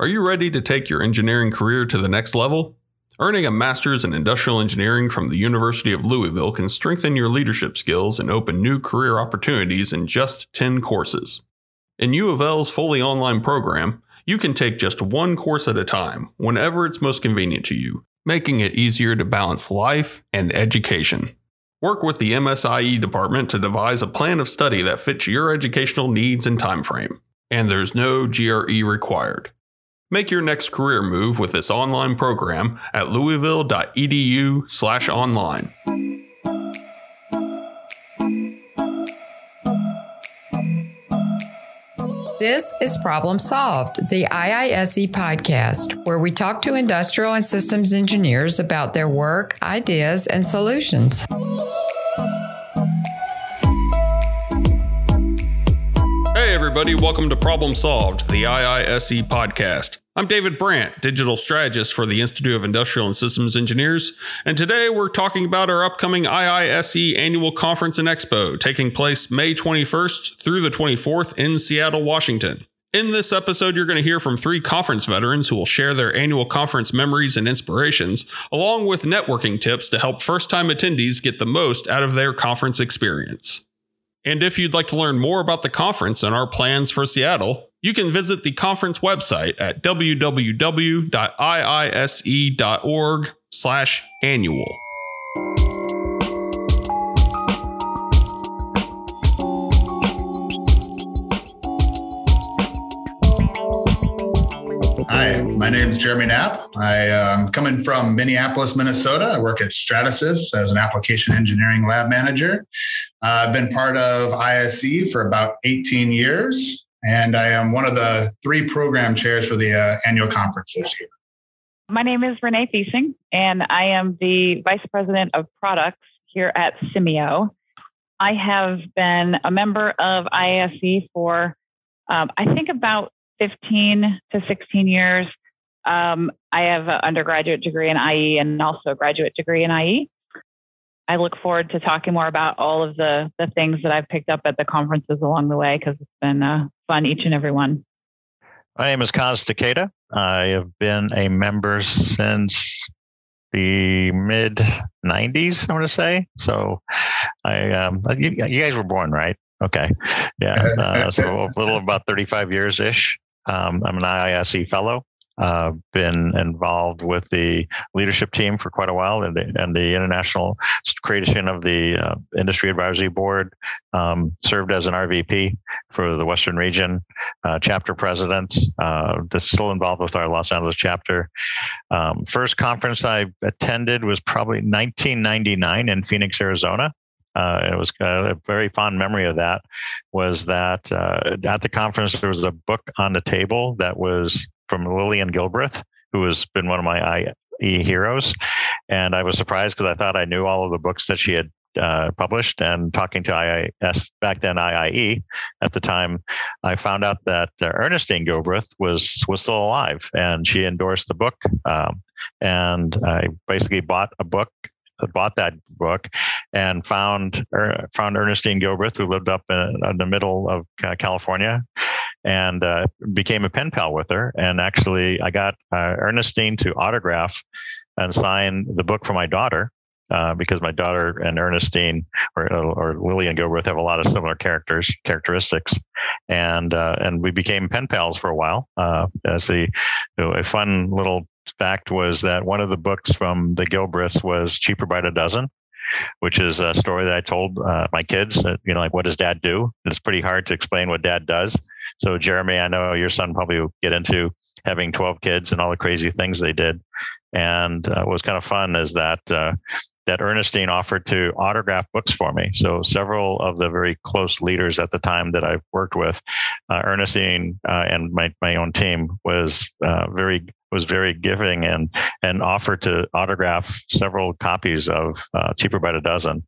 Are you ready to take your engineering career to the next level? Earning a master's in industrial engineering from the University of Louisville can strengthen your leadership skills and open new career opportunities in just 10 courses. In U of L's fully online program, you can take just one course at a time, whenever it's most convenient to you, making it easier to balance life and education. Work with the MSIE department to devise a plan of study that fits your educational needs and timeframe. And there's no GRE required. Make your next career move with this online program at louisville.edu/online. This is Problem Solved, the IISE podcast, where we talk to industrial and systems engineers about their work, ideas, and solutions. Everybody, welcome to Problem Solved, the IISE podcast. I'm David Brandt, digital strategist for the Institute of Industrial and Systems Engineers, and today we're talking about our upcoming IISE annual conference and expo taking place May 21st through the 24th in Seattle, Washington. In this episode, you're going to hear from three conference veterans who will share their annual conference memories and inspirations, along with networking tips to help first time attendees get the most out of their conference experience. And if you'd like to learn more about the conference and our plans for Seattle, you can visit the conference website at www.iise.org/annual. Hi, my name is Jeremy Knapp. I am coming from Minneapolis, Minnesota. I work at Stratasys as an application engineering lab manager. Uh, I've been part of ISE for about 18 years, and I am one of the three program chairs for the uh, annual conference this year. My name is Renee Thiesing, and I am the Vice President of Products here at Simio. I have been a member of ISE for, um, I think, about 15 to 16 years. Um, I have an undergraduate degree in IE and also a graduate degree in IE. I look forward to talking more about all of the the things that I've picked up at the conferences along the way because it's been uh, fun each and every one. My name is Kaz Takeda. I have been a member since the mid 90s, I want to say. So I, um, you, you, guys were born, right? Okay. Yeah. Uh, so a little about 35 years ish. Um, I'm an IISE fellow. Uh, been involved with the leadership team for quite a while and the, and the international creation of the uh, industry advisory board. Um, served as an rvp for the western region uh, chapter president uh, still involved with our los angeles chapter. Um, first conference i attended was probably 1999 in phoenix arizona uh, it was a very fond memory of that was that uh, at the conference there was a book on the table that was from Lillian Gilbreth, who has been one of my IE heroes. And I was surprised because I thought I knew all of the books that she had uh, published. And talking to IIS back then, IIE at the time, I found out that uh, Ernestine Gilbreth was was still alive, and she endorsed the book. Um, and I basically bought a book bought that book and found er, found Ernestine Gilbreth, who lived up in, in the middle of uh, California, and uh, became a pen pal with her. And actually, I got uh, Ernestine to autograph and sign the book for my daughter. Uh, because my daughter and Ernestine or, or Lillian Gilbreth have a lot of similar characters characteristics, and uh, and we became pen pals for a while. Uh, as a a fun little fact was that one of the books from the Gilbreths was Cheaper by the Dozen, which is a story that I told uh, my kids. That, you know, like what does Dad do? It's pretty hard to explain what Dad does. So, Jeremy, I know your son probably will get into having 12 kids and all the crazy things they did. And uh, what was kind of fun is that uh, that Ernestine offered to autograph books for me. So several of the very close leaders at the time that I worked with, uh, Ernestine uh, and my, my own team was uh, very was very giving and and offered to autograph several copies of uh, Cheaper by the Dozen.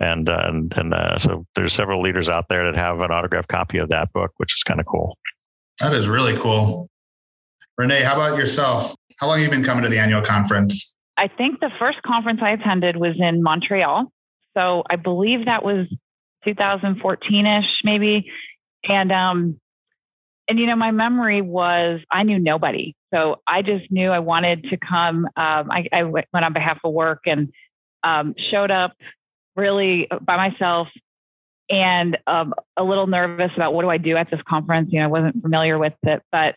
And uh, and and uh, so there's several leaders out there that have an autographed copy of that book, which is kind of cool. That is really cool. Renee, how about yourself? How long have you been coming to the annual conference? I think the first conference I attended was in Montreal. So I believe that was 2014 ish, maybe. And um, and you know, my memory was I knew nobody, so I just knew I wanted to come. Um, I, I, went on behalf of work and um, showed up really by myself and um, a little nervous about what do I do at this conference. You know, I wasn't familiar with it, but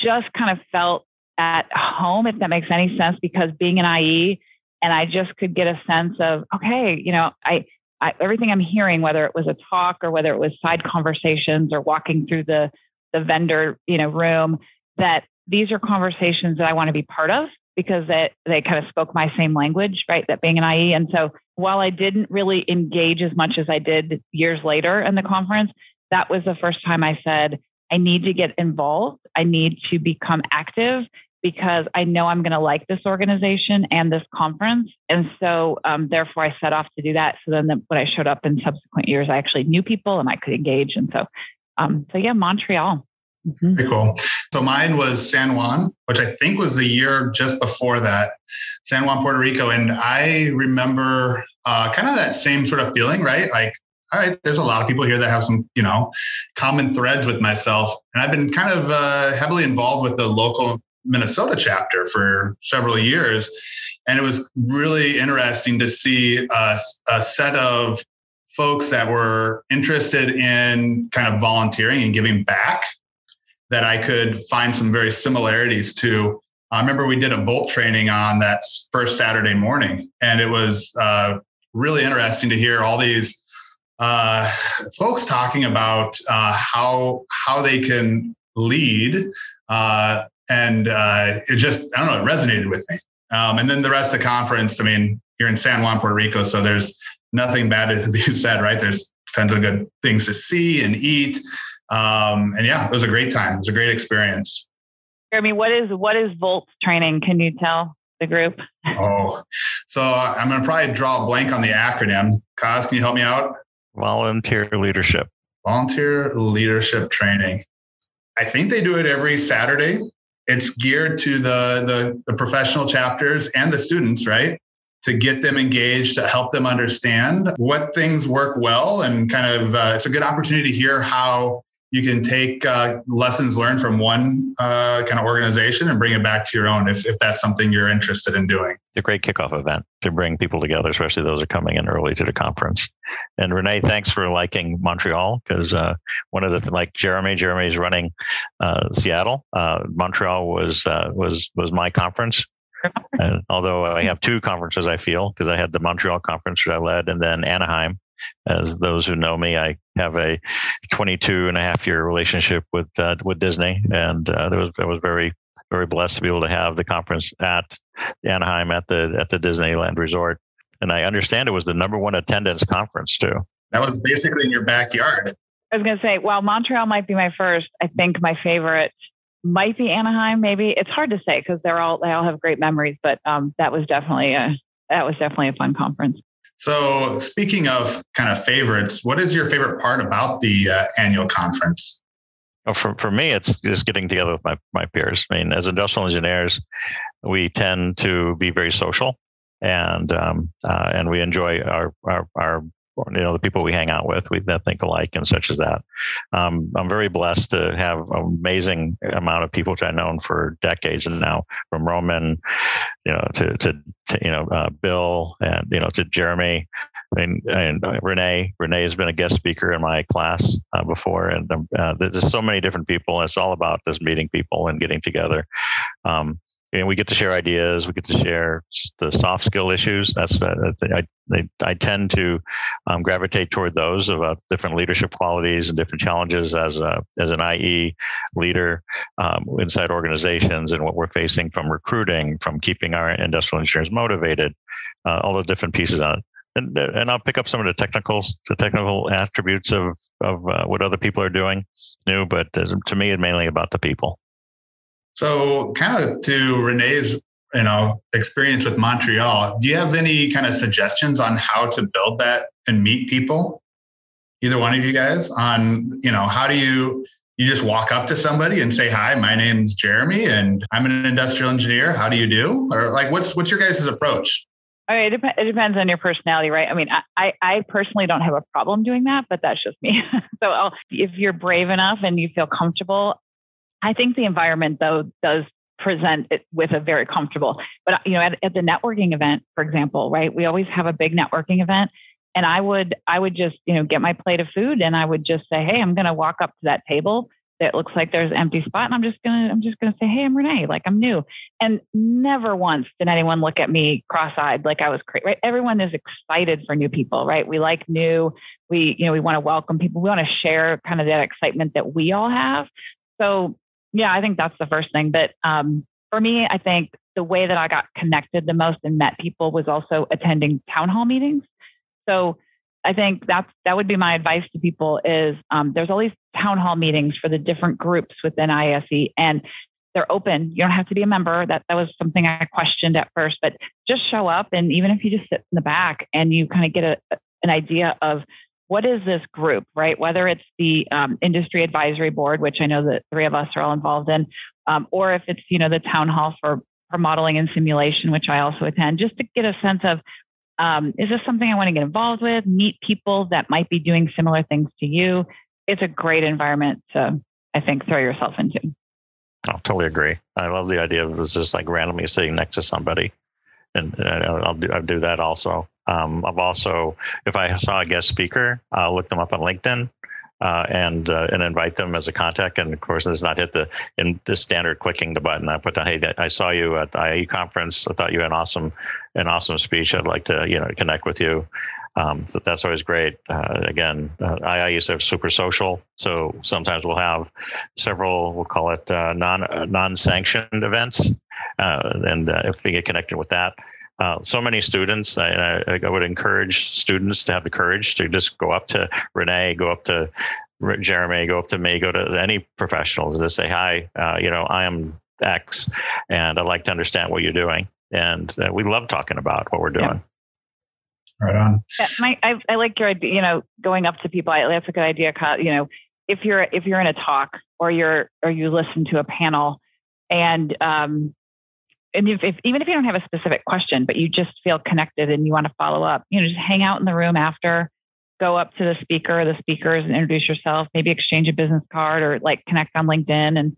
just kind of felt at home, if that makes any sense, because being an IE, and I just could get a sense of, okay, you know, I, I everything I'm hearing, whether it was a talk or whether it was side conversations or walking through the the vendor, you know, room, that these are conversations that I want to be part of because they, they kind of spoke my same language, right? That being an IE. And so while I didn't really engage as much as I did years later in the conference, that was the first time I said, I need to get involved. I need to become active because I know I'm going to like this organization and this conference. And so, um, therefore, I set off to do that. So then, the, when I showed up in subsequent years, I actually knew people and I could engage. And so, um, so yeah, Montreal. Mm-hmm. Very cool. So mine was San Juan, which I think was the year just before that, San Juan, Puerto Rico. And I remember uh, kind of that same sort of feeling, right? Like, all right, there's a lot of people here that have some, you know, common threads with myself. And I've been kind of uh, heavily involved with the local Minnesota chapter for several years. And it was really interesting to see a, a set of folks that were interested in kind of volunteering and giving back that I could find some very similarities to. I remember we did a Volt training on that first Saturday morning, and it was uh, really interesting to hear all these uh, folks talking about uh, how how they can lead, uh, and uh, it just I don't know it resonated with me. Um, and then the rest of the conference, I mean, you're in San Juan, Puerto Rico, so there's nothing bad to be said, right? There's tons of good things to see and eat. Um, and yeah, it was a great time. It was a great experience. Jeremy, what is what is Volt training? Can you tell the group? Oh, so I'm going to probably draw a blank on the acronym. Kaz, can you help me out? Volunteer leadership. Volunteer leadership training. I think they do it every Saturday. It's geared to the, the, the professional chapters and the students, right? to get them engaged, to help them understand what things work well, and kind of uh, it's a good opportunity to hear how you can take uh, lessons learned from one uh, kind of organization and bring it back to your own if, if that's something you're interested in doing. It's a great kickoff event to bring people together, especially those who are coming in early to the conference. And Renee, thanks for liking Montreal because uh, one of the like Jeremy, Jeremy's running uh, Seattle. Uh, Montreal was uh, was was my conference. Although I have two conferences, I feel because I had the Montreal conference that I led, and then Anaheim, as those who know me, I have a 22 and a half year relationship with uh, with Disney, and uh, was I was very very blessed to be able to have the conference at Anaheim at the at the Disneyland Resort. And I understand it was the number one attendance conference too. That was basically in your backyard. I was going to say, while Montreal might be my first, I think my favorite might be Anaheim. Maybe it's hard to say because they're all they all have great memories, but um, that was definitely a that was definitely a fun conference. So, speaking of kind of favorites, what is your favorite part about the uh, annual conference? Well, for, for me, it's just getting together with my, my peers. I mean, as industrial engineers, we tend to be very social and um, uh, and we enjoy our, our, our you know the people we hang out with we that think alike and such as that. Um, i'm very blessed to have an amazing amount of people which i've known for decades and now from roman you know to to, to you know uh, bill and you know to jeremy. And, and renee renee has been a guest speaker in my class uh, before and um, uh, there's so many different people and it's all about just meeting people and getting together. Um, and we get to share ideas. We get to share the soft skill issues. That's uh, I, I, tend to um, gravitate toward those about different leadership qualities and different challenges as a as an IE leader um, inside organizations and what we're facing from recruiting, from keeping our industrial engineers motivated, uh, all the different pieces on it. And, and I'll pick up some of the technicals, the technical attributes of of uh, what other people are doing new. But uh, to me, it's mainly about the people. So, kind of to Renee's, you know, experience with Montreal, do you have any kind of suggestions on how to build that and meet people? Either one of you guys on, you know, how do you you just walk up to somebody and say, "Hi, my name's Jeremy, and I'm an industrial engineer. How do you do?" Or like, what's what's your guys' approach? I mean, it, dep- it, depends on your personality, right? I mean, I, I personally don't have a problem doing that, but that's just me. so I'll, if you're brave enough and you feel comfortable, I think the environment though does present it with a very comfortable. But you know, at, at the networking event, for example, right? We always have a big networking event, and I would I would just you know get my plate of food and I would just say, hey, I'm going to walk up to that table that looks like there's an empty spot and I'm just gonna I'm just gonna say, hey, I'm Renee, like I'm new. And never once did anyone look at me cross-eyed like I was crazy. Right? Everyone is excited for new people, right? We like new. We you know we want to welcome people. We want to share kind of that excitement that we all have. So yeah, I think that's the first thing. But um, for me, I think the way that I got connected the most and met people was also attending town hall meetings. So I think that's that would be my advice to people is um, there's all these town hall meetings for the different groups within ISE and they're open. You don't have to be a member. That that was something I questioned at first, but just show up and even if you just sit in the back and you kind of get a, an idea of what is this group, right? Whether it's the um, industry advisory board, which I know that three of us are all involved in, um, or if it's you know the town hall for for modeling and simulation, which I also attend, just to get a sense of um, is this something I want to get involved with? Meet people that might be doing similar things to you. It's a great environment to, I think, throw yourself into. I oh, totally agree. I love the idea of just like randomly sitting next to somebody, and, I'll do I'll do that also. Um, I've also, if I saw a guest speaker, I'll look them up on LinkedIn uh, and uh, and invite them as a contact. And of course, does not hit the in the standard clicking the button. I put down, hey, I saw you at the IAE conference. I thought you had an awesome an awesome speech. I'd like to you know connect with you. Um, so that's always great. Uh, again, uh, I, I used to have super social, so sometimes we'll have several. We'll call it uh, non uh, non sanctioned events, and uh, if we get connected with that, uh, so many students. I, I, would encourage students to have the courage to just go up to Renee, go up to Jeremy, go up to me, go to any professionals to say, hi, uh, you know, I am X and I'd like to understand what you're doing. And uh, we love talking about what we're doing. Yeah. Right on. Yeah, my, I, I, like your idea, you know, going up to people. I, that's a good idea. You know, if you're, if you're in a talk or you're, or you listen to a panel and, um, and if, if, even if you don't have a specific question, but you just feel connected and you want to follow up, you know, just hang out in the room after, go up to the speaker the speakers and introduce yourself, maybe exchange a business card or like connect on LinkedIn. And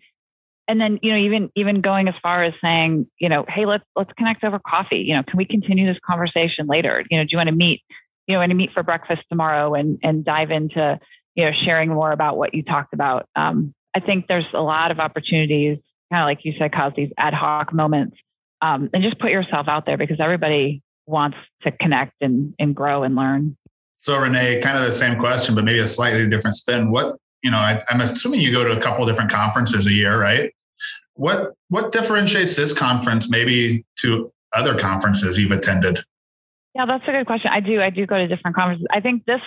and then you know even even going as far as saying you know hey let's let's connect over coffee. You know can we continue this conversation later? You know do you want to meet you know want to meet for breakfast tomorrow and and dive into you know sharing more about what you talked about? Um, i think there's a lot of opportunities kind of like you said cause these ad hoc moments um, and just put yourself out there because everybody wants to connect and, and grow and learn. So Renee, kind of the same question, but maybe a slightly different spin. What, you know, I, am assuming you go to a couple different conferences a year, right? What what differentiates this conference maybe to other conferences you've attended? Yeah, that's a good question. I do. I do go to different conferences. I think this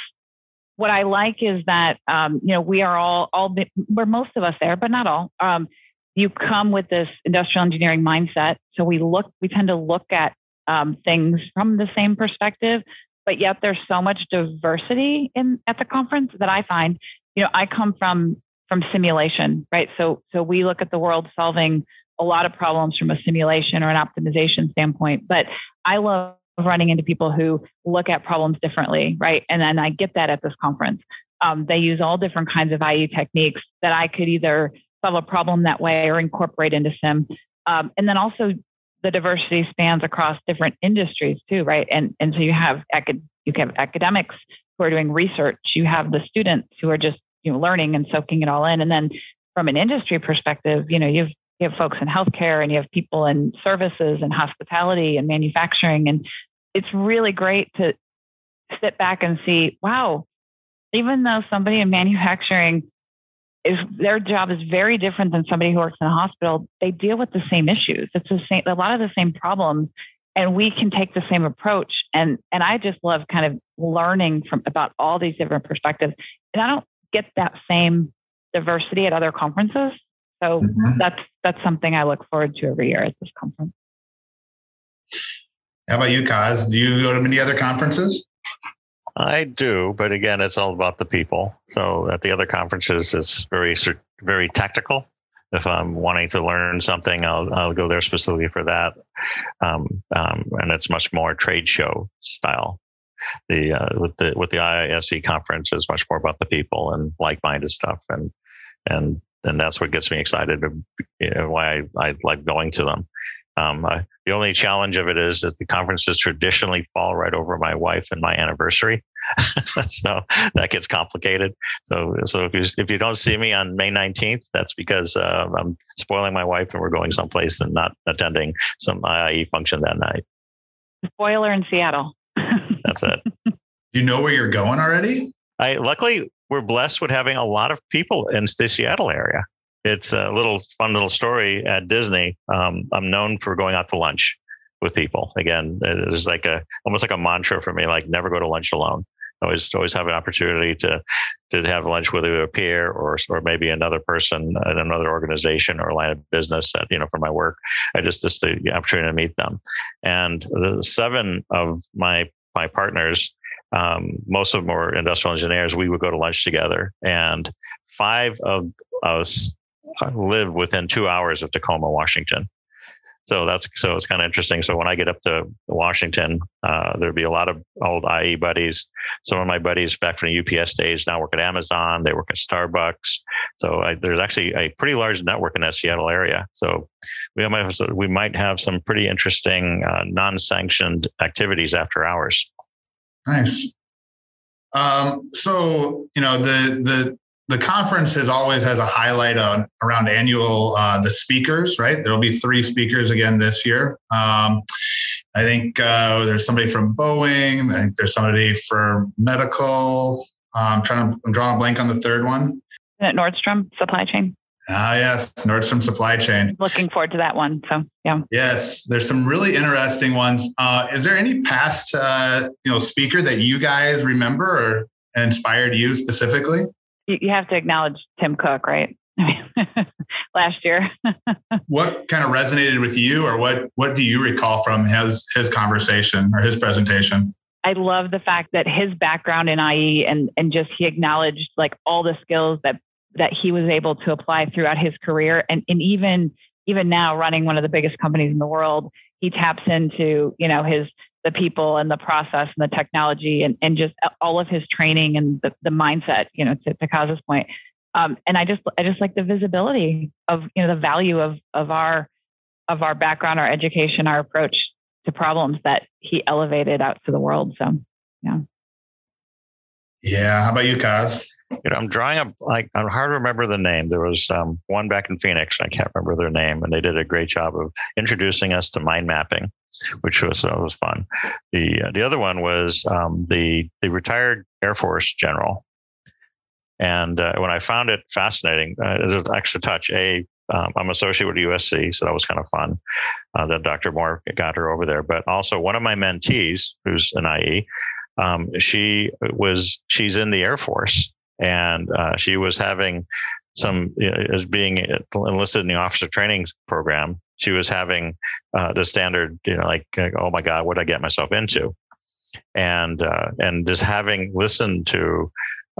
what I like is that um, you know we are all all we're most of us there, but not all. Um, you come with this industrial engineering mindset. So we look, we tend to look at um, things from the same perspective, but yet there's so much diversity in at the conference that I find. You know, I come from from simulation, right? So so we look at the world solving a lot of problems from a simulation or an optimization standpoint, but I love running into people who look at problems differently, right? And then I get that at this conference. Um, they use all different kinds of IE techniques that I could either solve a problem that way or incorporate into sim um, and then also the diversity spans across different industries too right? And and so you have you have academics who are doing research you have the students who are just you know learning and soaking it all in. And then from an industry perspective you know you've you have folks in healthcare and you have people in services and hospitality and manufacturing. And it's really great to sit back and see wow even though somebody in manufacturing is their job is very different than somebody who works in a hospital. They deal with the same issues. It's the same, a lot of the same problems, and we can take the same approach. And and I just love kind of learning from about all these different perspectives. And I don't get that same diversity at other conferences. So mm-hmm. that's that's something I look forward to every year at this conference. How about you, Kaz? Do you go to many other conferences? I do, but again, it's all about the people. So at the other conferences, it's very very tactical. If I'm wanting to learn something, I'll I'll go there specifically for that. um, um, and it's much more trade show style. The uh, with the with the IISE conference is much more about the people and like minded stuff, and and and that's what gets me excited. You know, why I, I like going to them. Um, I, the only challenge of it is that the conferences traditionally fall right over my wife and my anniversary, so that gets complicated. So, so if you if you don't see me on May nineteenth, that's because uh, I'm spoiling my wife and we're going someplace and not attending some IIE function that night. Spoiler in Seattle. that's it. You know where you're going already? I luckily we're blessed with having a lot of people in the Seattle area it's a little fun little story at Disney. Um, I'm known for going out to lunch with people. Again, it's like a almost like a mantra for me, like never go to lunch alone. Always, always have an opportunity to to have lunch with a peer or or maybe another person in another organization or line of business that you know for my work. I just just the opportunity to meet them, and the seven of my my partners, um, most of them were industrial engineers. We would go to lunch together, and five of us live within two hours of Tacoma, Washington. So that's so it's kind of interesting. So when I get up to Washington, uh, there'd be a lot of old IE buddies. Some of my buddies back from the UPS days now work at Amazon. They work at Starbucks. So I, there's actually a pretty large network in that Seattle area. So we might have, we might have some pretty interesting uh, non-sanctioned activities after hours. Nice. Um, so you know the the the conference has always has a highlight on around annual uh, the speakers right there'll be three speakers again this year um, i think uh, there's somebody from boeing i think there's somebody for medical uh, i'm trying to i'm drawing a blank on the third one at nordstrom supply chain Ah, yes, Nordstrom supply chain. Looking forward to that one. So, yeah. Yes, there's some really interesting ones. Uh, is there any past, uh, you know, speaker that you guys remember or inspired you specifically? You have to acknowledge Tim Cook, right? last year. what kind of resonated with you, or what what do you recall from his his conversation or his presentation? I love the fact that his background in IE and and just he acknowledged like all the skills that that he was able to apply throughout his career, and and even even now running one of the biggest companies in the world, he taps into you know his the people and the process and the technology and, and just all of his training and the, the mindset, you know, to, to Kaz's point. Um, and I just, I just like the visibility of, you know, the value of, of our, of our background, our education, our approach to problems that he elevated out to the world. So, yeah. Yeah. How about you, Kaz? You know, I'm drawing up like I'm hard to remember the name. There was um, one back in Phoenix, I can't remember their name, and they did a great job of introducing us to mind mapping which was uh, was fun. The uh, the other one was um, the the retired Air Force general, and uh, when I found it fascinating, uh, was an extra touch. A um, I'm associated with USC, so that was kind of fun uh, that Dr. Moore got her over there. But also one of my mentees, who's an IE, um, she was she's in the Air Force, and uh, she was having some you know, as being enlisted in the officer training program she was having uh, the standard, you know, like, oh my God, what did I get myself into? And uh, and just having listened to,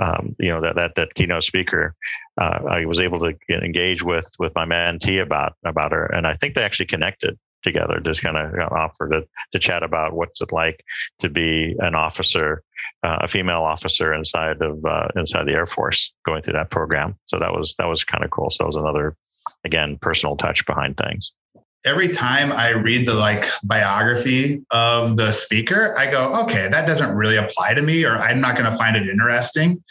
um, you know, that that that keynote speaker, uh, I was able to engage with with my mentee about about her, and I think they actually connected together. Just kind of offered to to chat about what's it like to be an officer, uh, a female officer inside of uh, inside the Air Force, going through that program. So that was that was kind of cool. So it was another again personal touch behind things every time I read the like biography of the speaker, I go, okay, that doesn't really apply to me, or I'm not going to find it interesting.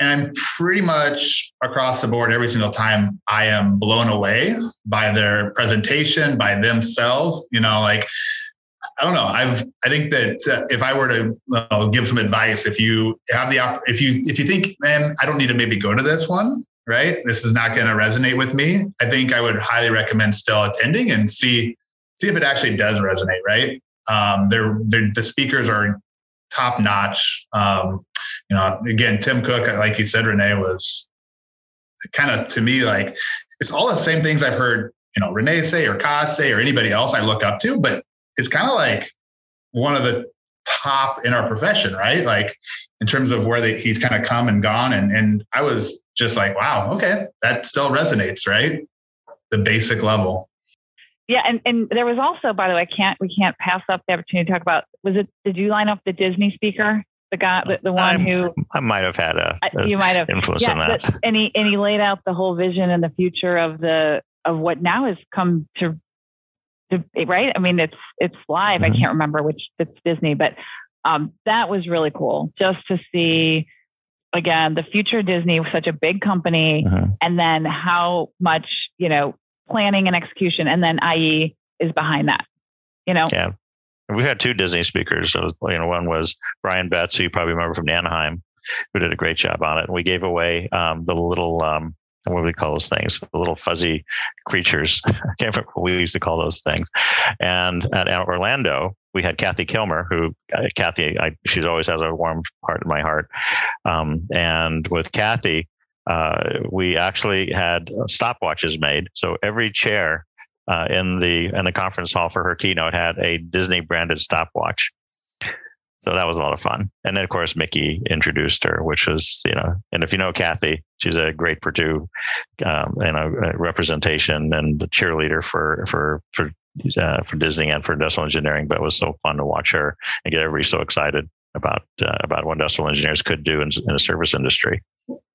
And pretty much across the board every single time I am blown away by their presentation, by themselves. You know, like I don't know. I've I think that uh, if I were to uh, give some advice, if you have the if you if you think, man, I don't need to maybe go to this one, right? This is not going to resonate with me. I think I would highly recommend still attending and see see if it actually does resonate, right? Um, they're, they're the speakers are top notch. Um, you know, again, Tim Cook, like you said, Renee was kind of to me like it's all the same things I've heard, you know, Renee say or Kaz say or anybody else I look up to, but it's kind of like one of the top in our profession, right? Like in terms of where they, he's kind of come and gone. And, and I was just like, wow, okay, that still resonates, right? The basic level. yeah, and, and there was also, by the way, I can't we can't pass up the opportunity to talk about. Was it? Did you line up the Disney speaker? The guy, the, the one I'm- who I might have had a, a you might have influence on that. but- and he and he laid out the whole vision and the future of the of what now has come to, to right. I mean, it's it's live. I Mhm. can't remember which it's Disney, but um, that was really cool just to see again the future of Disney, such a big company, Mhm. and then how much you know planning and execution, and then IE is behind that. You know, Yeah. And We've had two Disney speakers. So, you know, one was Brian Betts, who you probably remember from Anaheim, who did a great job on it. And we gave away um, the little, um, what do we call those things? The little fuzzy creatures. I can't remember what we used to call those things. And at Orlando, we had Kathy Kilmer, who uh, Kathy, I, she always has a warm part in my heart. Um, and with Kathy, uh, we actually had stopwatches made. So every chair uh, in the in the conference hall for her keynote had a Disney branded stopwatch. So that was a lot of fun. And then of course Mickey introduced her, which was you know, and if you know Kathy, she's a great Purdue, um, you know, uh, representation and cheerleader for for for uh, for Disney and for industrial engineering. But it was so fun to watch her and get everybody so excited about uh, about what industrial engineers could do in, in the service industry.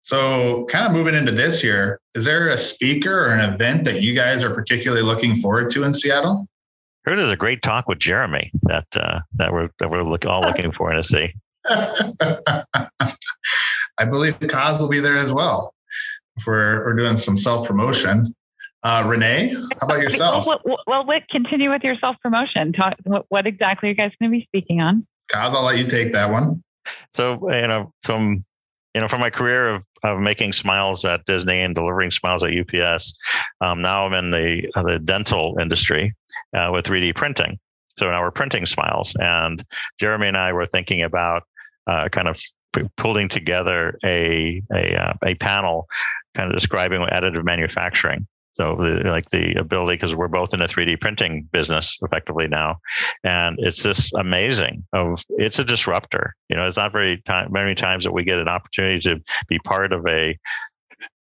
So, kind of moving into this year, is there a speaker or an event that you guys are particularly looking forward to in Seattle? Heard there's a great talk with Jeremy that uh, that we're that we're look, all looking for to see. I believe Kaz will be there as well. If we're, we're doing some self promotion. Uh, Renee, how about yourself? Well, well, well, Whit, continue with your self promotion. Talk. What, what exactly are you guys going to be speaking on? Kaz, I'll let you take that one. So you know, from you know, from my career of, of making smiles at Disney and delivering smiles at UPS, um, now I'm in the uh, the dental industry uh, with 3D printing. So now we're printing smiles, and Jeremy and I were thinking about uh, kind of pulling together a a, uh, a panel, kind of describing additive manufacturing. So the, like the ability, because we're both in a 3D printing business effectively now, and it's just amazing. Of it's a disruptor. You know, it's not very time, many times that we get an opportunity to be part of a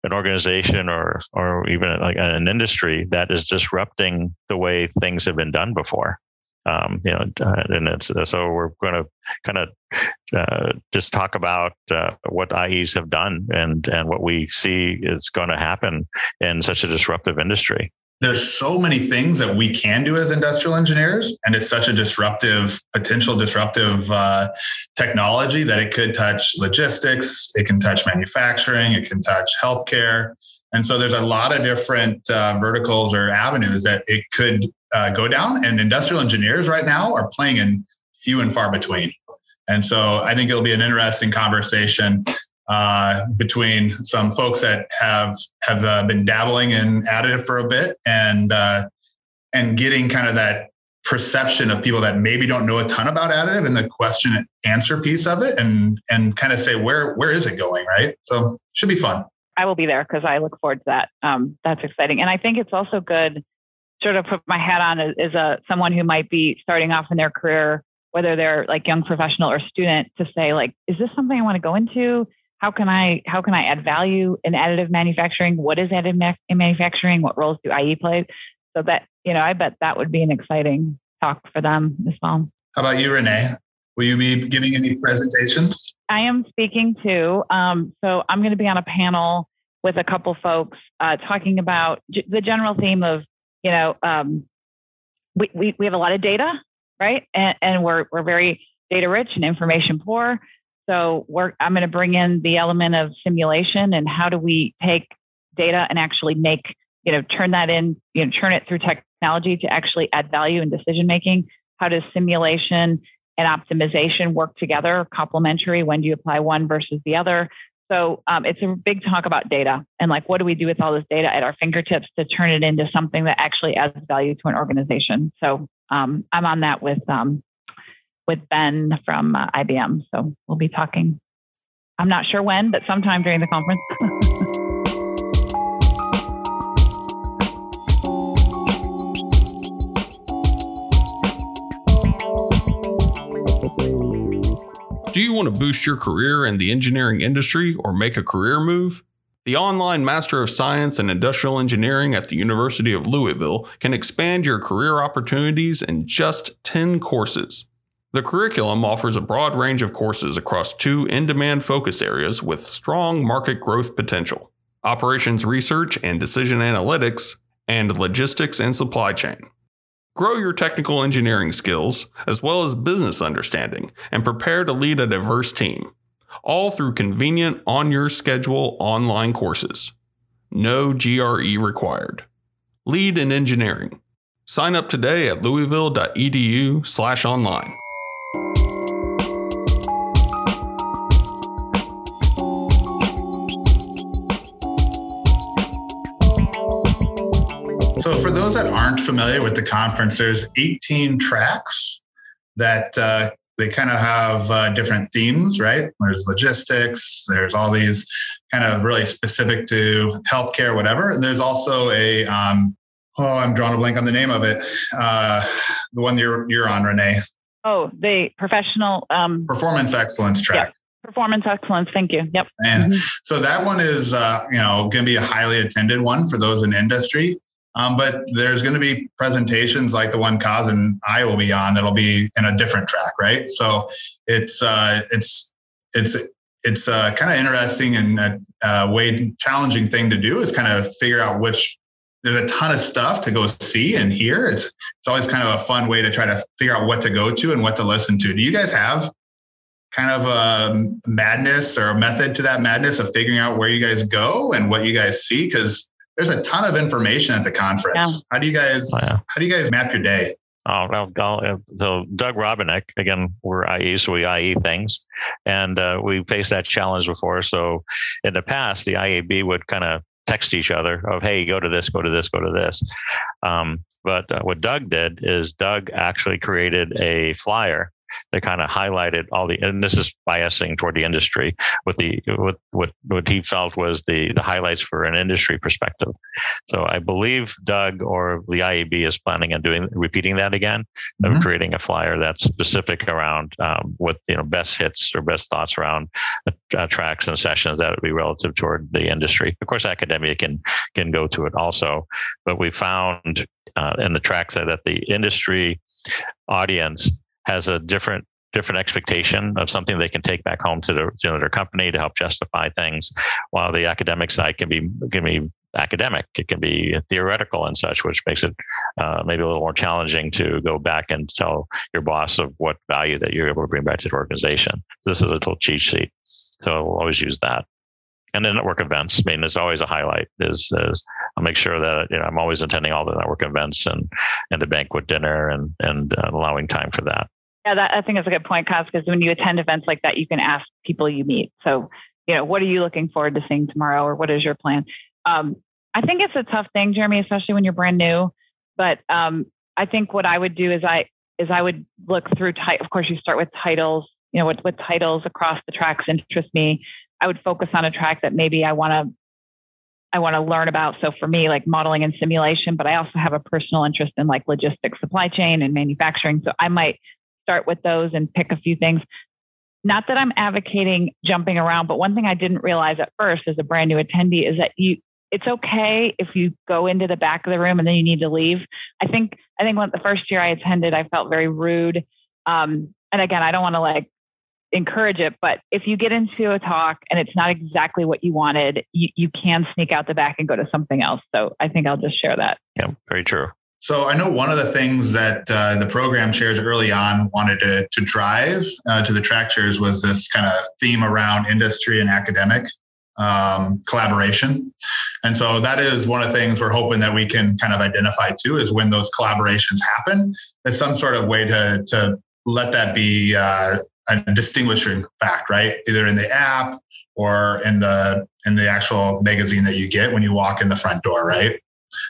an organization or or even like an industry that is disrupting the way things have been done before. Um, you know, uh, and it's so we're going to kind of uh, just talk about uh, what IEs have done and and what we see is going to happen in such a disruptive industry. There's so many things that we can do as industrial engineers, and it's such a disruptive, potential disruptive uh, technology that it could touch logistics, it can touch manufacturing, it can touch healthcare. And so there's a lot of different uh, verticals or avenues that it could uh, go down. And industrial engineers right now are playing in few and far between. And so I think it'll be an interesting conversation uh, between some folks that have have uh, been dabbling in additive for a bit and uh, and getting kind of that perception of people that maybe don't know a ton about additive and the question and answer piece of it and and kind of say where where is it going right so should be fun I will be there because I look forward to that. Um, that's exciting, and I think it's also good. Sort of put my hat on as, as a someone who might be starting off in their career, whether they're like young professional or student, to say like, is this something I want to go into? How can I how can I add value in additive manufacturing? What is additive ma- in manufacturing? What roles do IE play? So that you know, I bet that would be an exciting talk for them as well. how about you renee will you be giving any presentations I am speaking to. Um, so I'm going to be on a panel with a couple folks uh, talking about j- the general theme of, you know, um, we, we, we have a lot of data, right? And, and we're, we're very data rich and information poor. So we're, I'm going to bring in the element of simulation and how do we take data and actually make, you know, turn that in, you know, turn it through technology to actually add value in decision making. How does simulation and optimization work together, complementary? When do you apply one versus the other? So um, it's a big talk about data and like what do we do with all this data at our fingertips to turn it into something that actually adds value to an organization. So um, I'm on that with um, with Ben from uh, IBM. So we'll be talking. I'm not sure when, but sometime during the conference. Do you want to boost your career in the engineering industry or make a career move? The online Master of Science in Industrial Engineering at the University of Louisville can expand your career opportunities in just 10 courses. The curriculum offers a broad range of courses across two in demand focus areas with strong market growth potential operations research and decision analytics, and logistics and supply chain. Grow your technical engineering skills as well as business understanding and prepare to lead a diverse team, all through convenient on your schedule online courses. No GRE required. Lead in engineering. Sign up today at louisville.edu/online. those that aren't familiar with the conference, there's 18 tracks that uh, they kind of have uh, different themes, right? There's logistics, there's all these kind of really specific to healthcare, whatever. And there's also a, um, oh, I'm drawing a blank on the name of it. Uh, the one you're you're on, Renee. Oh, the professional um, performance excellence track. Yep. Performance excellence. Thank you. Yep. And mm-hmm. so that one is, uh, you know, going to be a highly attended one for those in industry. Um, but there's going to be presentations like the one Kaz and I will be on that'll be in a different track, right? So it's uh, it's it's it's uh, kind of interesting and a, a way challenging thing to do is kind of figure out which there's a ton of stuff to go see and hear. It's it's always kind of a fun way to try to figure out what to go to and what to listen to. Do you guys have kind of a madness or a method to that madness of figuring out where you guys go and what you guys see? Because there's a ton of information at the conference. Yeah. How do you guys oh, yeah. how do you guys map your day? Oh, well, uh, so Doug Robinick, again, we're IE, so we IE things. And uh, we faced that challenge before. So in the past, the IAB would kind of text each other of, hey, go to this, go to this, go to this. Um, but uh, what Doug did is Doug actually created a flyer that kind of highlighted all the, and this is biasing toward the industry with the, what, what, what he felt was the, the highlights for an industry perspective. So I believe Doug or the IAB is planning on doing, repeating that again, mm-hmm. of creating a flyer that's specific around um, what, you know, best hits or best thoughts around uh, tracks and sessions that would be relative toward the industry. Of course, academia can, can go to it also, but we found uh, in the tracks that, that the industry audience has a different different expectation of something they can take back home to their, you know, their company to help justify things, while the academic side can be can be academic, it can be theoretical and such, which makes it uh, maybe a little more challenging to go back and tell your boss of what value that you're able to bring back to the organization. This is a little cheat sheet, so we'll always use that. And then network events. I mean, it's always a highlight. Is, is I'll make sure that you know I'm always attending all the network events and and the banquet dinner and and uh, allowing time for that. Yeah, that, I think that's a good point, Kaz, because when you attend events like that, you can ask people you meet. So, you know, what are you looking forward to seeing tomorrow or what is your plan? Um, I think it's a tough thing, Jeremy, especially when you're brand new. But um, I think what I would do is I is I would look through. Ti- of course, you start with titles. You know, what what titles across the tracks interest me. I would focus on a track that maybe I want to I want to learn about. So for me, like modeling and simulation, but I also have a personal interest in like logistics, supply chain, and manufacturing. So I might start with those and pick a few things. Not that I'm advocating jumping around, but one thing I didn't realize at first as a brand new attendee is that you it's okay if you go into the back of the room and then you need to leave. I think I think when the first year I attended, I felt very rude. Um, and again, I don't want to like encourage it, but if you get into a talk and it's not exactly what you wanted, you, you can sneak out the back and go to something else. So I think I'll just share that. Yeah, very true. So I know one of the things that uh, the program chairs early on wanted to, to drive uh, to the track chairs was this kind of theme around industry and academic um, collaboration. And so that is one of the things we're hoping that we can kind of identify too is when those collaborations happen, as some sort of way to, to let that be uh, a distinguishing fact, right? Either in the app or in the in the actual magazine that you get when you walk in the front door, right?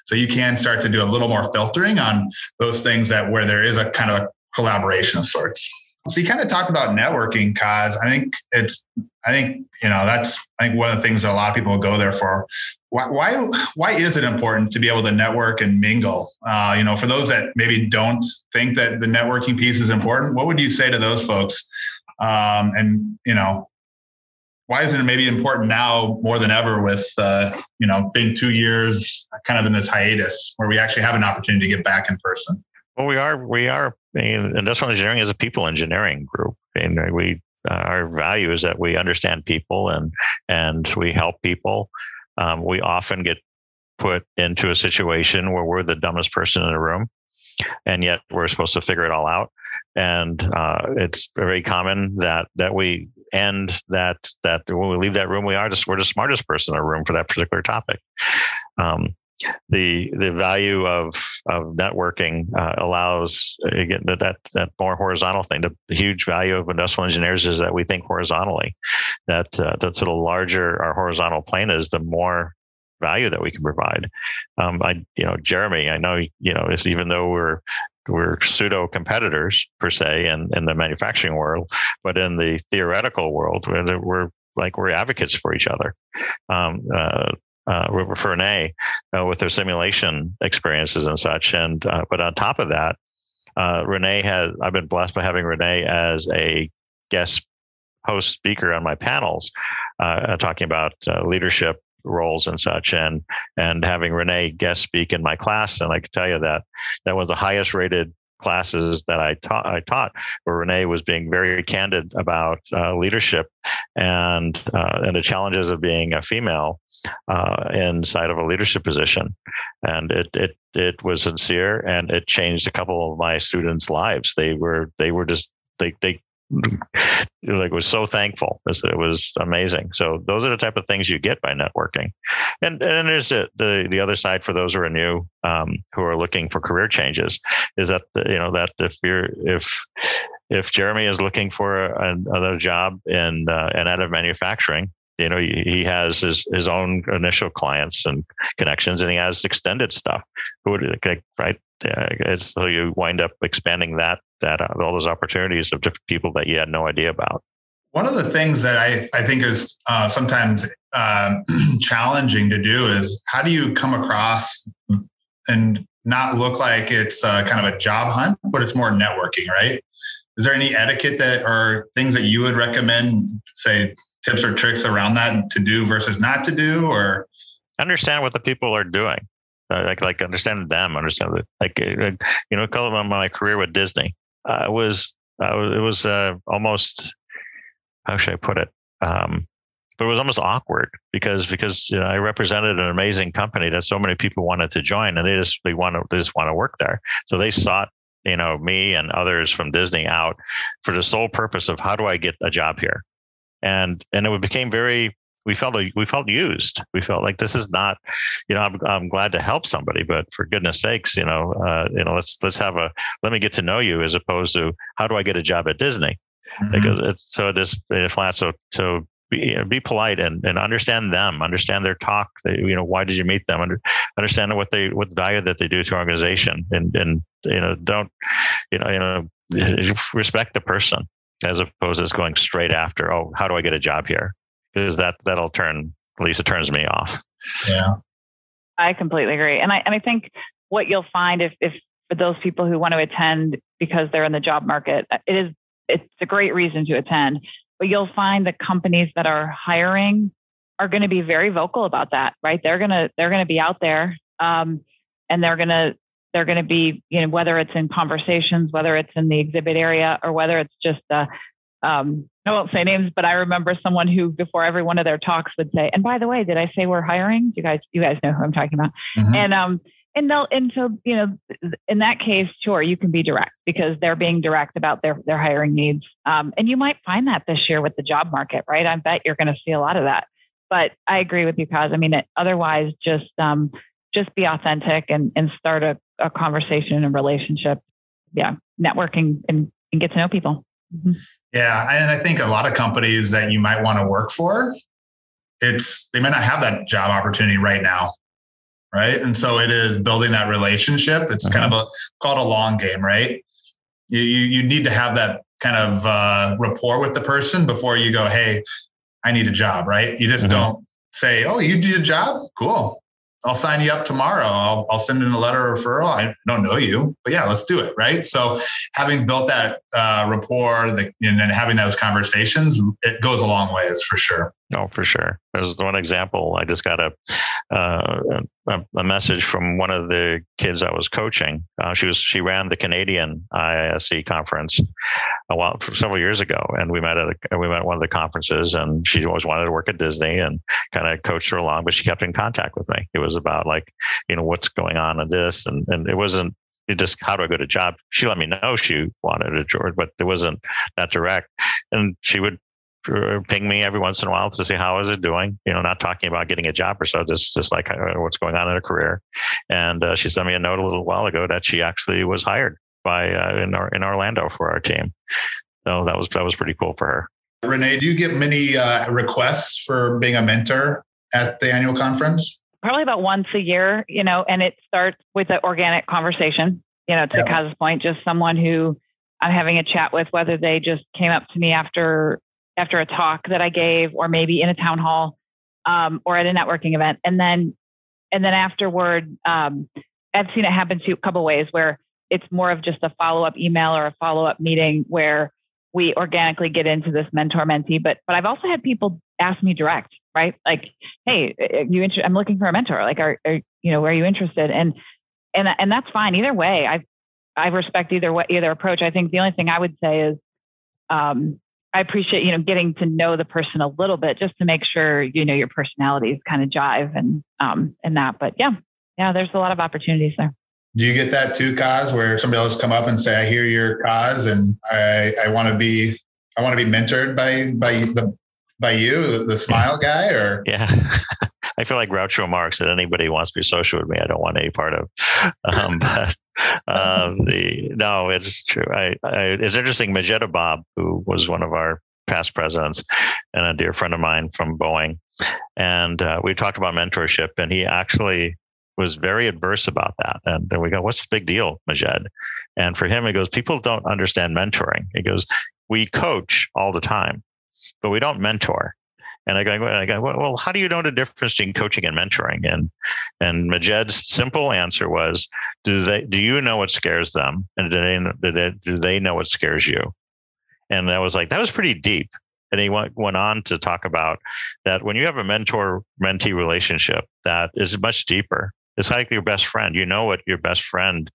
So you can start to do a little more filtering on those things that where there is a kind of a collaboration of sorts. So you kind of talked about networking, Kaz. I think it's, I think you know that's I think one of the things that a lot of people go there for. Why why, why is it important to be able to network and mingle? Uh, you know, for those that maybe don't think that the networking piece is important, what would you say to those folks? Um, and you know, why isn't it maybe important now more than ever with uh, you know being two years kind of in this hiatus where we actually have an opportunity to get back in person? Well, we are we are industrial engineering is a people engineering group, and we uh, our value is that we understand people and and we help people. Um, we often get put into a situation where we're the dumbest person in the room, and yet we're supposed to figure it all out. And uh, it's very common that that we end that that when we leave that room, we are just we're the smartest person in the room for that particular topic. Um, the the value of of networking uh, allows again that, that that more horizontal thing. The, huge value of industrial engineers is that we think horizontally. That uh, that sort of larger our horizontal plane is, the more value that we can provide. Um, I you know Jeremy, I know you know even though we're we're pseudo competitors per se in, in the manufacturing world, but in the theoretical world, we're, we're like we're advocates for each other. Um, uh, uh, Renee uh, with their simulation experiences and such. And uh, but on top of that, uh, Renee has I've been blessed by having Renee as a guest host speaker on my panels, uh, talking about uh, leadership roles and such and and having renee guest speak in my class and i can tell you that that was the highest rated classes that I taught, I taught where Renee was being very candid about uh, leadership and uh, and the challenges of being a female uh, inside of a leadership position, and it it it was sincere and it changed a couple of my students' lives. They were they were just they they like was so thankful. It was amazing. So those are the type of things you get by networking, and and there's the the, the other side for those who are new, um, who are looking for career changes, is that the, you know that if you're if if Jeremy is looking for another job in uh, in additive manufacturing, you know he has his his own initial clients and connections and he has extended stuff who would like right so you wind up expanding that that uh, all those opportunities of different people that you had no idea about. One of the things that I, I think is uh, sometimes uh, challenging to do is how do you come across and not look like it's uh, kind of a job hunt, but it's more networking, right? Is there any etiquette that or things that you would recommend, say tips or tricks around that to do versus not to do or? Understand what the people are doing like like understand them understand it like uh, you know call it my career with disney. I was uh, it was uh, almost how should i put it? Um, but it was almost awkward because because you know, I represented an amazing company that so many people wanted to join, and they just they want to they just want to work there. So they sought you know me and others from Disney out for the sole purpose of how do I get a job here, and and it became very we felt we felt used. We felt like this is not, you know, I'm, I'm glad to help somebody, but for goodness sakes, you know, uh, you know, let's let's have a let me get to know you as opposed to how do I get a job at Disney? Mm-hmm. Because it's so it is flat. So so be, you know, be polite and, and understand them, understand their talk. They, you know, why did you meet them? Under, understand what they what value that they do to organization, and and you know, don't you know, you know, respect the person as opposed to going straight after, oh, how do I get a job here? Because that that'll turn at least it turns me off. Yeah. I completely agree. And I and I think what you'll find if if for those people who want to attend because they're in the job market, it is it's a great reason to attend. But you'll find the companies that are hiring are going to be very vocal about that, right? They're gonna they're gonna be out there um, and they're gonna they're going to be, you know, whether it's in conversations, whether it's in the exhibit area, or whether it's just a, um, I won't say names, but I remember someone who before every one of their talks would say, "And by the way, did I say we're hiring? You guys, you guys know who I'm talking about." Mm-hmm. And um, and they'll and so you know, in that case, sure, you can be direct because they're being direct about their their hiring needs. Um, and you might find that this year with the job market, right? I bet you're going to see a lot of that. But I agree with you, Kaz. I mean, it, otherwise, just um, just be authentic and and start a a conversation and relationship. Yeah, networking and, and get to know people. Mm-hmm. Yeah, and I think a lot of companies that you might want to work for, it's they may not have that job opportunity right now, right? And so it is building that relationship. It's uh-huh. kind of a called a long game, right? You you, you need to have that kind of uh, rapport with the person before you go, hey, I need a job, right? You just uh-huh. don't say, oh, you do a job, cool. I'll sign you up tomorrow. I'll, I'll send in a letter of referral. I don't know you, but yeah, let's do it. Right. So having built that uh, rapport the, and, having those conversations, it goes a long ways for sure. No, for sure. There's one example. I just got a, uh, a, a message from one of the kids I was coaching. Uh, she was she ran the Canadian IISE conference a while several years ago, and we met at a, we met at one of the conferences, and she always wanted to work at Disney, and kind of coached her along, but she kept in contact with me. It was about like you know what's going on in this, and and it wasn't it just how do I get a job? She let me know she wanted a George, but it wasn't that direct. And she would ping me every once in a while to see how is it doing. You know, not talking about getting a job or so, just just like uh, what's going on in her career. And uh, she sent me a note a little while ago that she actually was hired by uh, in in Orlando for our team. So that was that was pretty cool for her. Renee, do you get many uh, requests for being a mentor at the annual conference? Probably about once a year, you know, and it starts with an organic conversation. You know, to yeah. Kaz's point, just someone who I'm having a chat with, whether they just came up to me after after a talk that I gave, or maybe in a town hall, um, or at a networking event, and then and then afterward, um, I've seen it happen to a couple ways where it's more of just a follow up email or a follow up meeting where we organically get into this mentor mentee. But but I've also had people ask me direct, right? Like, hey, you inter- I'm looking for a mentor. Like, are, are you know, are you interested? And and and that's fine either way. I I respect either way, either approach. I think the only thing I would say is um, I appreciate, you know, getting to know the person a little bit just to make sure, you know, your personalities kind of jive and, um, and that. But yeah, yeah, there's a lot of opportunities there. Do you get that too, Kaz, where somebody else come up and say, I hear your cause and I, I want to be, I want to be mentored by, by the, by you, the smile guy or? Yeah. I feel like Groucho Marx that anybody wants to be social with me, I don't want any part of. Um, but um, the no, it's true. I, I, it's interesting. Majeda Bob, who was one of our past presidents and a dear friend of mine from Boeing, and uh, we talked about mentorship, and he actually was very adverse about that. And then we go, "What's the big deal, Majed?" And for him, he goes, "People don't understand mentoring." He goes, "We coach all the time, but we don't mentor." And I go, I go, well, how do you know the difference between coaching and mentoring? And and Majed's simple answer was, do they do you know what scares them, and do they do they, do they know what scares you? And I was like, that was pretty deep. And he went, went on to talk about that when you have a mentor mentee relationship, that is much deeper. It's like your best friend. You know what your best friend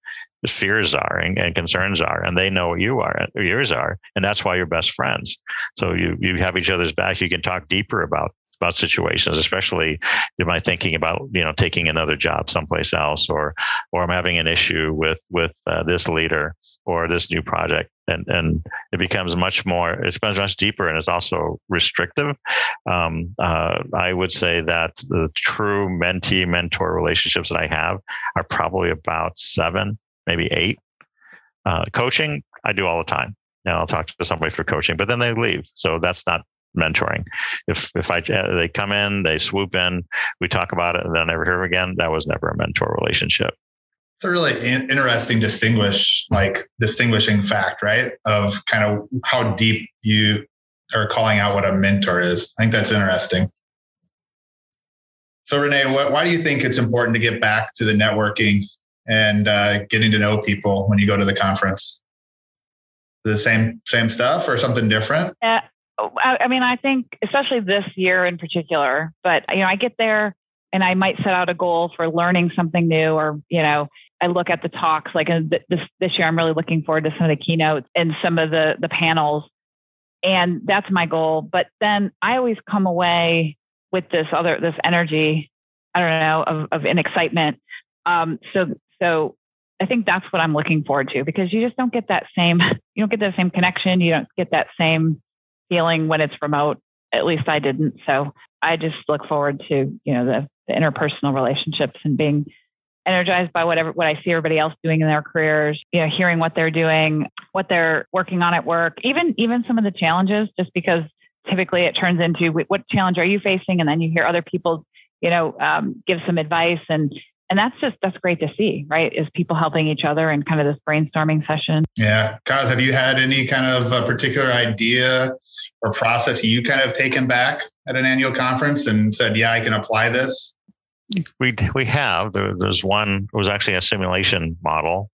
fears are and, and, concerns are, and they know what you are, yours are, and that's why you're best friends. So you you have each other's back. You can talk deeper about about situations, especially am I thinking about you know taking another job someplace else, or or I'm having an issue with with uh, this leader or this new project, and and it becomes much more it becomes much deeper, and it's also restrictive. Um, uh, I would say that the true mentee mentor relationships that I have are probably about seven maybe eight. Uh, coaching, I do all the time. And I'll talk to somebody for coaching, but then they leave. So that's not mentoring. If if I uh, they come in, they swoop in, we talk about it, and then never hear again. That was never a mentor relationship. It's a really interesting distinguish like distinguishing fact, right? Of kind of how deep you are calling out what a mentor is. I think that's interesting. So Renee, what, why do you think it's important to get back to the networking and uh, getting to know people when you go to the conference? The same same stuff or something different? Yeah. I mean, I think especially this year in particular, but you know, I get there and I might set out a goal for learning something new, or you know, I look at the talks. Like this this year, I'm really looking forward to some of the keynotes and some of the the panels, and that's my goal. But then I always come away with this other this energy, I don't know, of of an excitement. Um, so so I think that's what I'm looking forward to because you just don't get that same, you don't get that same connection. You don't get that same feeling when it's remote. At least I didn't. So I just look forward to, you know, the, the interpersonal relationships and being energized by whatever what I see everybody else doing in their careers, you know, hearing what they're doing, what they're working on at work, even even some of the challenges, just because typically it turns into what challenge are you facing, and then you hear other people, you know, um, give some advice, and and that's just that's great to see right is people helping each other in kind of this brainstorming session yeah Kaz, have you had any kind of a particular idea or process you kind of taken back at an annual conference and said yeah i can apply this we we have there, there's one. It was actually a simulation model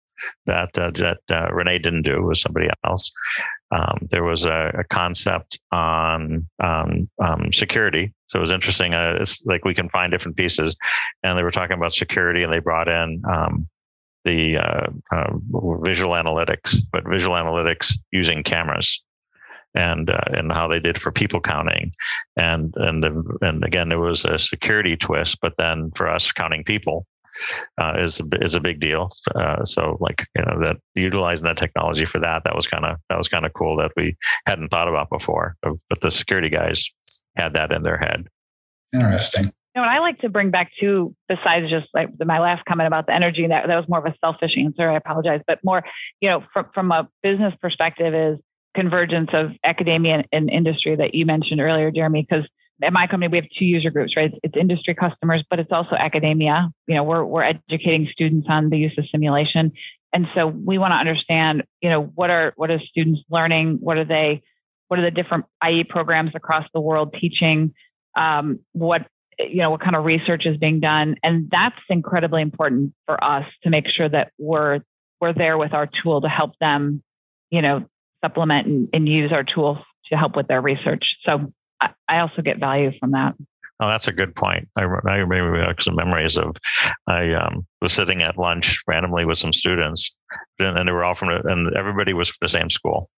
that uh, that uh, Renee didn't do. It was somebody else. Um, there was a, a concept on um, um, security. So it was interesting. Uh, it's like we can find different pieces, and they were talking about security, and they brought in um, the uh, uh, visual analytics, but visual analytics using cameras and uh, and how they did for people counting, and and the, and again it was a security twist, but then for us counting people uh, is is a big deal. Uh, so like you know that utilizing that technology for that that was kind of that was kind of cool that we hadn't thought about before, but the security guys had that in their head. Interesting. You know, what I like to bring back to, besides just like my last comment about the energy, that that was more of a selfish answer. I apologize, but more, you know, from from a business perspective, is convergence of academia and, and industry that you mentioned earlier, Jeremy, because at my company we have two user groups right? It's, it's, industry customers but it's also academia. You know we're, we're educating students on the use of simulation. And so we want to understand you know what are what are students learning? What are they what are the different ie programs across the world teaching? Um, what you know what kind of research is being done? And that's incredibly important for us to make sure that we're we're there with our tool to help them you know supplement and, and use our tools to help with their research. So I, also get value from that Oh, that's a good point. I, I remember some memories of I um, was sitting at lunch randomly with some students, and they were all from, and everybody was from the same school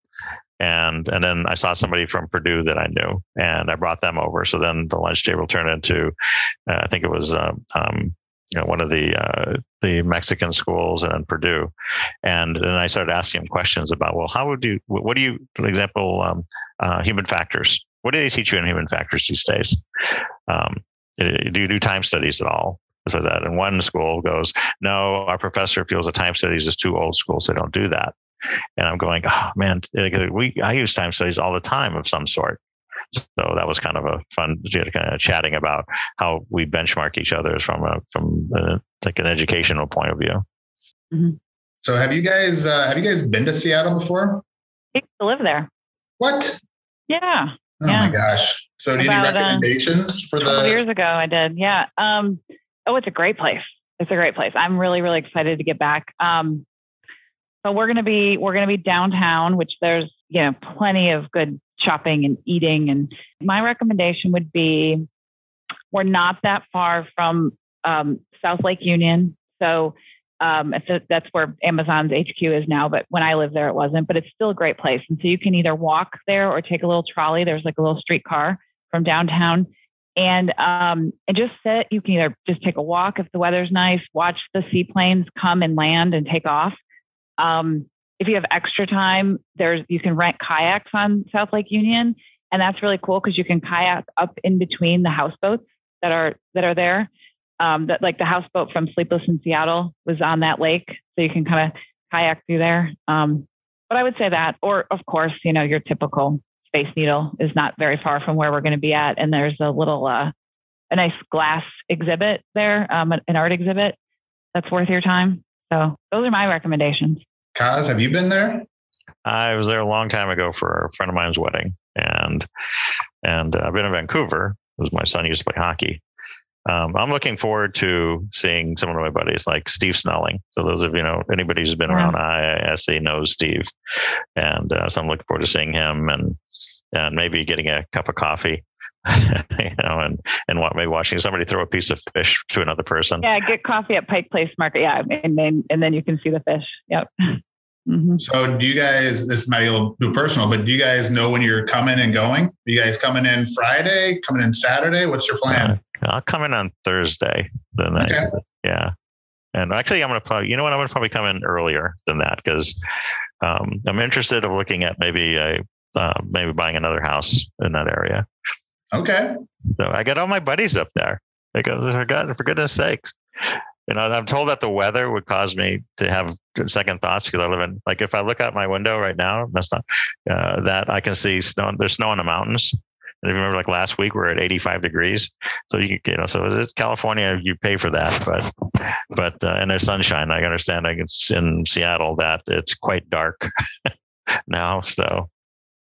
and and then I saw somebody from Purdue that I knew, and I brought them over. So then the lunch table turned into, uh, I think it was uh, um, you know one of the uh, the Mexican schools and Purdue, and then I started asking them questions about well, how would you what do you for example um, uh, human factors? What do they teach you in human factors these days? Um, do you do time studies at all? So that and one school goes, no, our professor feels that time studies is too old school, so they don't do that and I'm going, oh man, we I use time studies all the time of some sort. So that was kind of a fun kind of chatting about how we benchmark each other from a from a, like an educational point of view. Mm-hmm. So have you guys uh, have you guys been to Seattle before? I used to live there. What? Yeah. Oh yeah. my gosh. So do you About, need uh, recommendations uh, for the years ago I did. Yeah. Um, oh, it's a great place. It's a great place. I'm really, really excited to get back. Um, but we're going to be we're to be downtown, which there's you know plenty of good shopping and eating. And my recommendation would be we're not that far from um, South Lake Union, so um, that's where Amazon's HQ is now. But when I lived there, it wasn't. But it's still a great place, and so you can either walk there or take a little trolley. There's like a little streetcar from downtown. And um, and just sit. You can either just take a walk if the weather's nice, watch the seaplanes come and land and take off, um, if you have extra time, there's you can rent kayaks on South Lake Union, and that's really cool because you can kayak up in between the houseboats that are that are there. Um, that like the houseboat from Sleepless in Seattle was on that lake, so you can kind of kayak through there. Um, but I would say that, or of course, you know, your typical Space Needle is not very far from where we're going to be at, and there's a little uh, a nice glass exhibit there, um, an art exhibit that's worth your time. So those are my recommendations. Kaz, have you been there? I was there a long time ago for a friend of mine's wedding, and and I've been in Vancouver because my son used to play hockey. Um, I'm looking forward to seeing some of my buddies like Steve Snelling. So those of you know anybody who's been around IISE knows Steve, and uh, so I'm looking forward to seeing him and and maybe getting a cup of coffee you know, and and what maybe watching somebody throw a piece of fish to another person. Yeah, get coffee at Pike Place Market. Yeah, and then and then you can see the fish. Yep. Mm-hmm. So, do you guys? This might be a little too personal, but do you guys know when you're coming and going? Are you guys coming in Friday? Coming in Saturday? What's your plan? Uh, I'll come in on Thursday. Then okay. Yeah. And actually, I'm going to probably, you know what, I'm going to probably come in earlier than that because um, I'm interested of looking at maybe a, uh, maybe buying another house in that area. Okay. So I got all my buddies up there. I go, for, God, for goodness sakes. Know, I'm told that the weather would cause me to have second thoughts because I live in, like, if I look out my window right now, that's not, uh, that I can see snow, there's snow in the mountains. And if you remember, like last week, we are at 85 degrees. So you, you know, so it's California, you pay for that, but, but, uh, and there's sunshine. I understand like it's in Seattle that it's quite dark now. So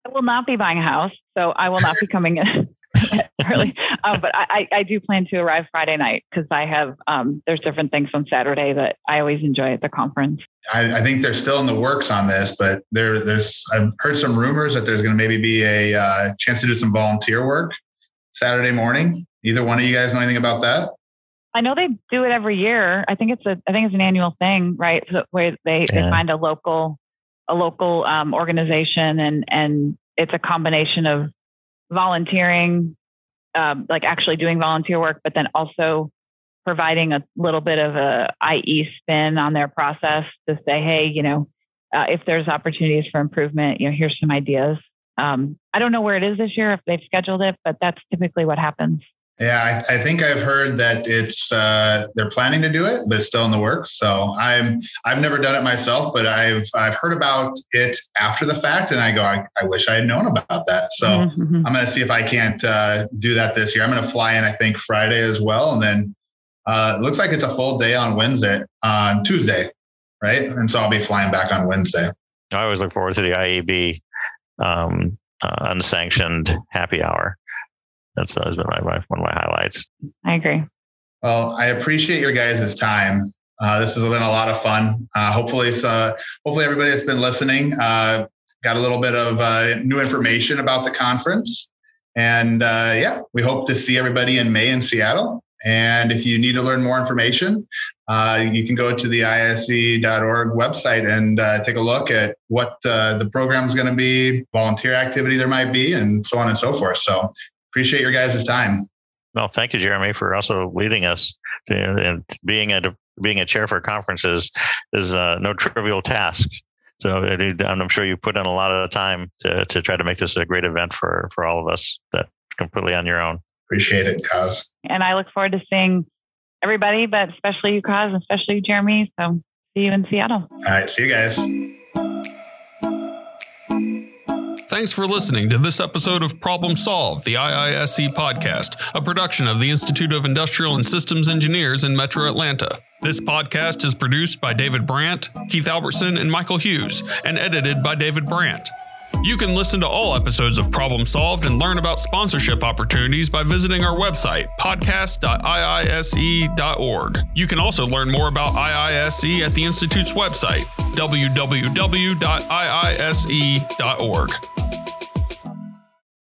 I will not be buying a house. So I will not be coming in. early. Um, but I, I do plan to arrive Friday night because I have um, there's different things on Saturday that I always enjoy at the conference. I, I, think they're still in the works on this, but there there's I've heard some rumors that there's going to maybe be a uh, chance to do some volunteer work Saturday morning. Either one of you guys know anything about that? I know they do it every year. I think it's a I think it's an annual thing, right? So where they, yeah. they find a local a local um, organization and and it's a combination of volunteering, um, like actually doing volunteer work, but then also providing a little bit of a IE spin on their process to say, hey, you know, uh, if there's opportunities for improvement, you know, here's some ideas. Um, I don't know where it is this year if they've scheduled it, but that's typically what happens. Yeah, I, I, think I've heard that it's uh, they're planning to do it, but it's still in the works. So I'm I've never done it myself, but I've I've heard about it after the fact, and I go, I, I wish I had known about that. So mm-hmm. I'm going to see if I can't uh, do that this year. I'm going to fly in, I think Friday as well, and then uh, it looks like it's a full day on Wednesday on Tuesday, right? And so I'll be flying back on Wednesday. I always look forward to the IAB um, uh, unsanctioned happy hour that's always been my, my, one of my highlights. I agree. Well, I appreciate your guys' time. Uh, this has been a lot of fun. Uh, hopefully, uh, hopefully everybody that's been listening uh, got a little bit of uh, new information about the conference. And uh, yeah, we hope to see everybody in May in Seattle. And if you need to learn more information, you can go to the iise.org website and take a look at what the program is going to be, volunteer activity there might be, and so on and so forth. So appreciate your guys' time. Well, thank you, Jeremy, for also leading us to, and being a being a chair for conferences is uh, no trivial task. So I'm sure you put in a lot of time to to try to make this a great event for for all of us. That completely on your own. Appreciate it, Kaz. And I look forward to seeing everybody, but especially you, Kaz, especially Jeremy. So see you in Seattle. All right, see you guys. Thanks for listening to this episode of Problem Solved, the IISE podcast, a production of the Institute of Industrial and Systems Engineers in Metro Atlanta. This podcast is produced by David Brandt, Keith Albertson, and Michael Hughes, and edited by David Brandt. You can listen to all episodes of Problem Solved and learn about sponsorship opportunities by visiting our website, podcast.iise.org. You can also learn more about IISE at the Institute's website, www.iise.org.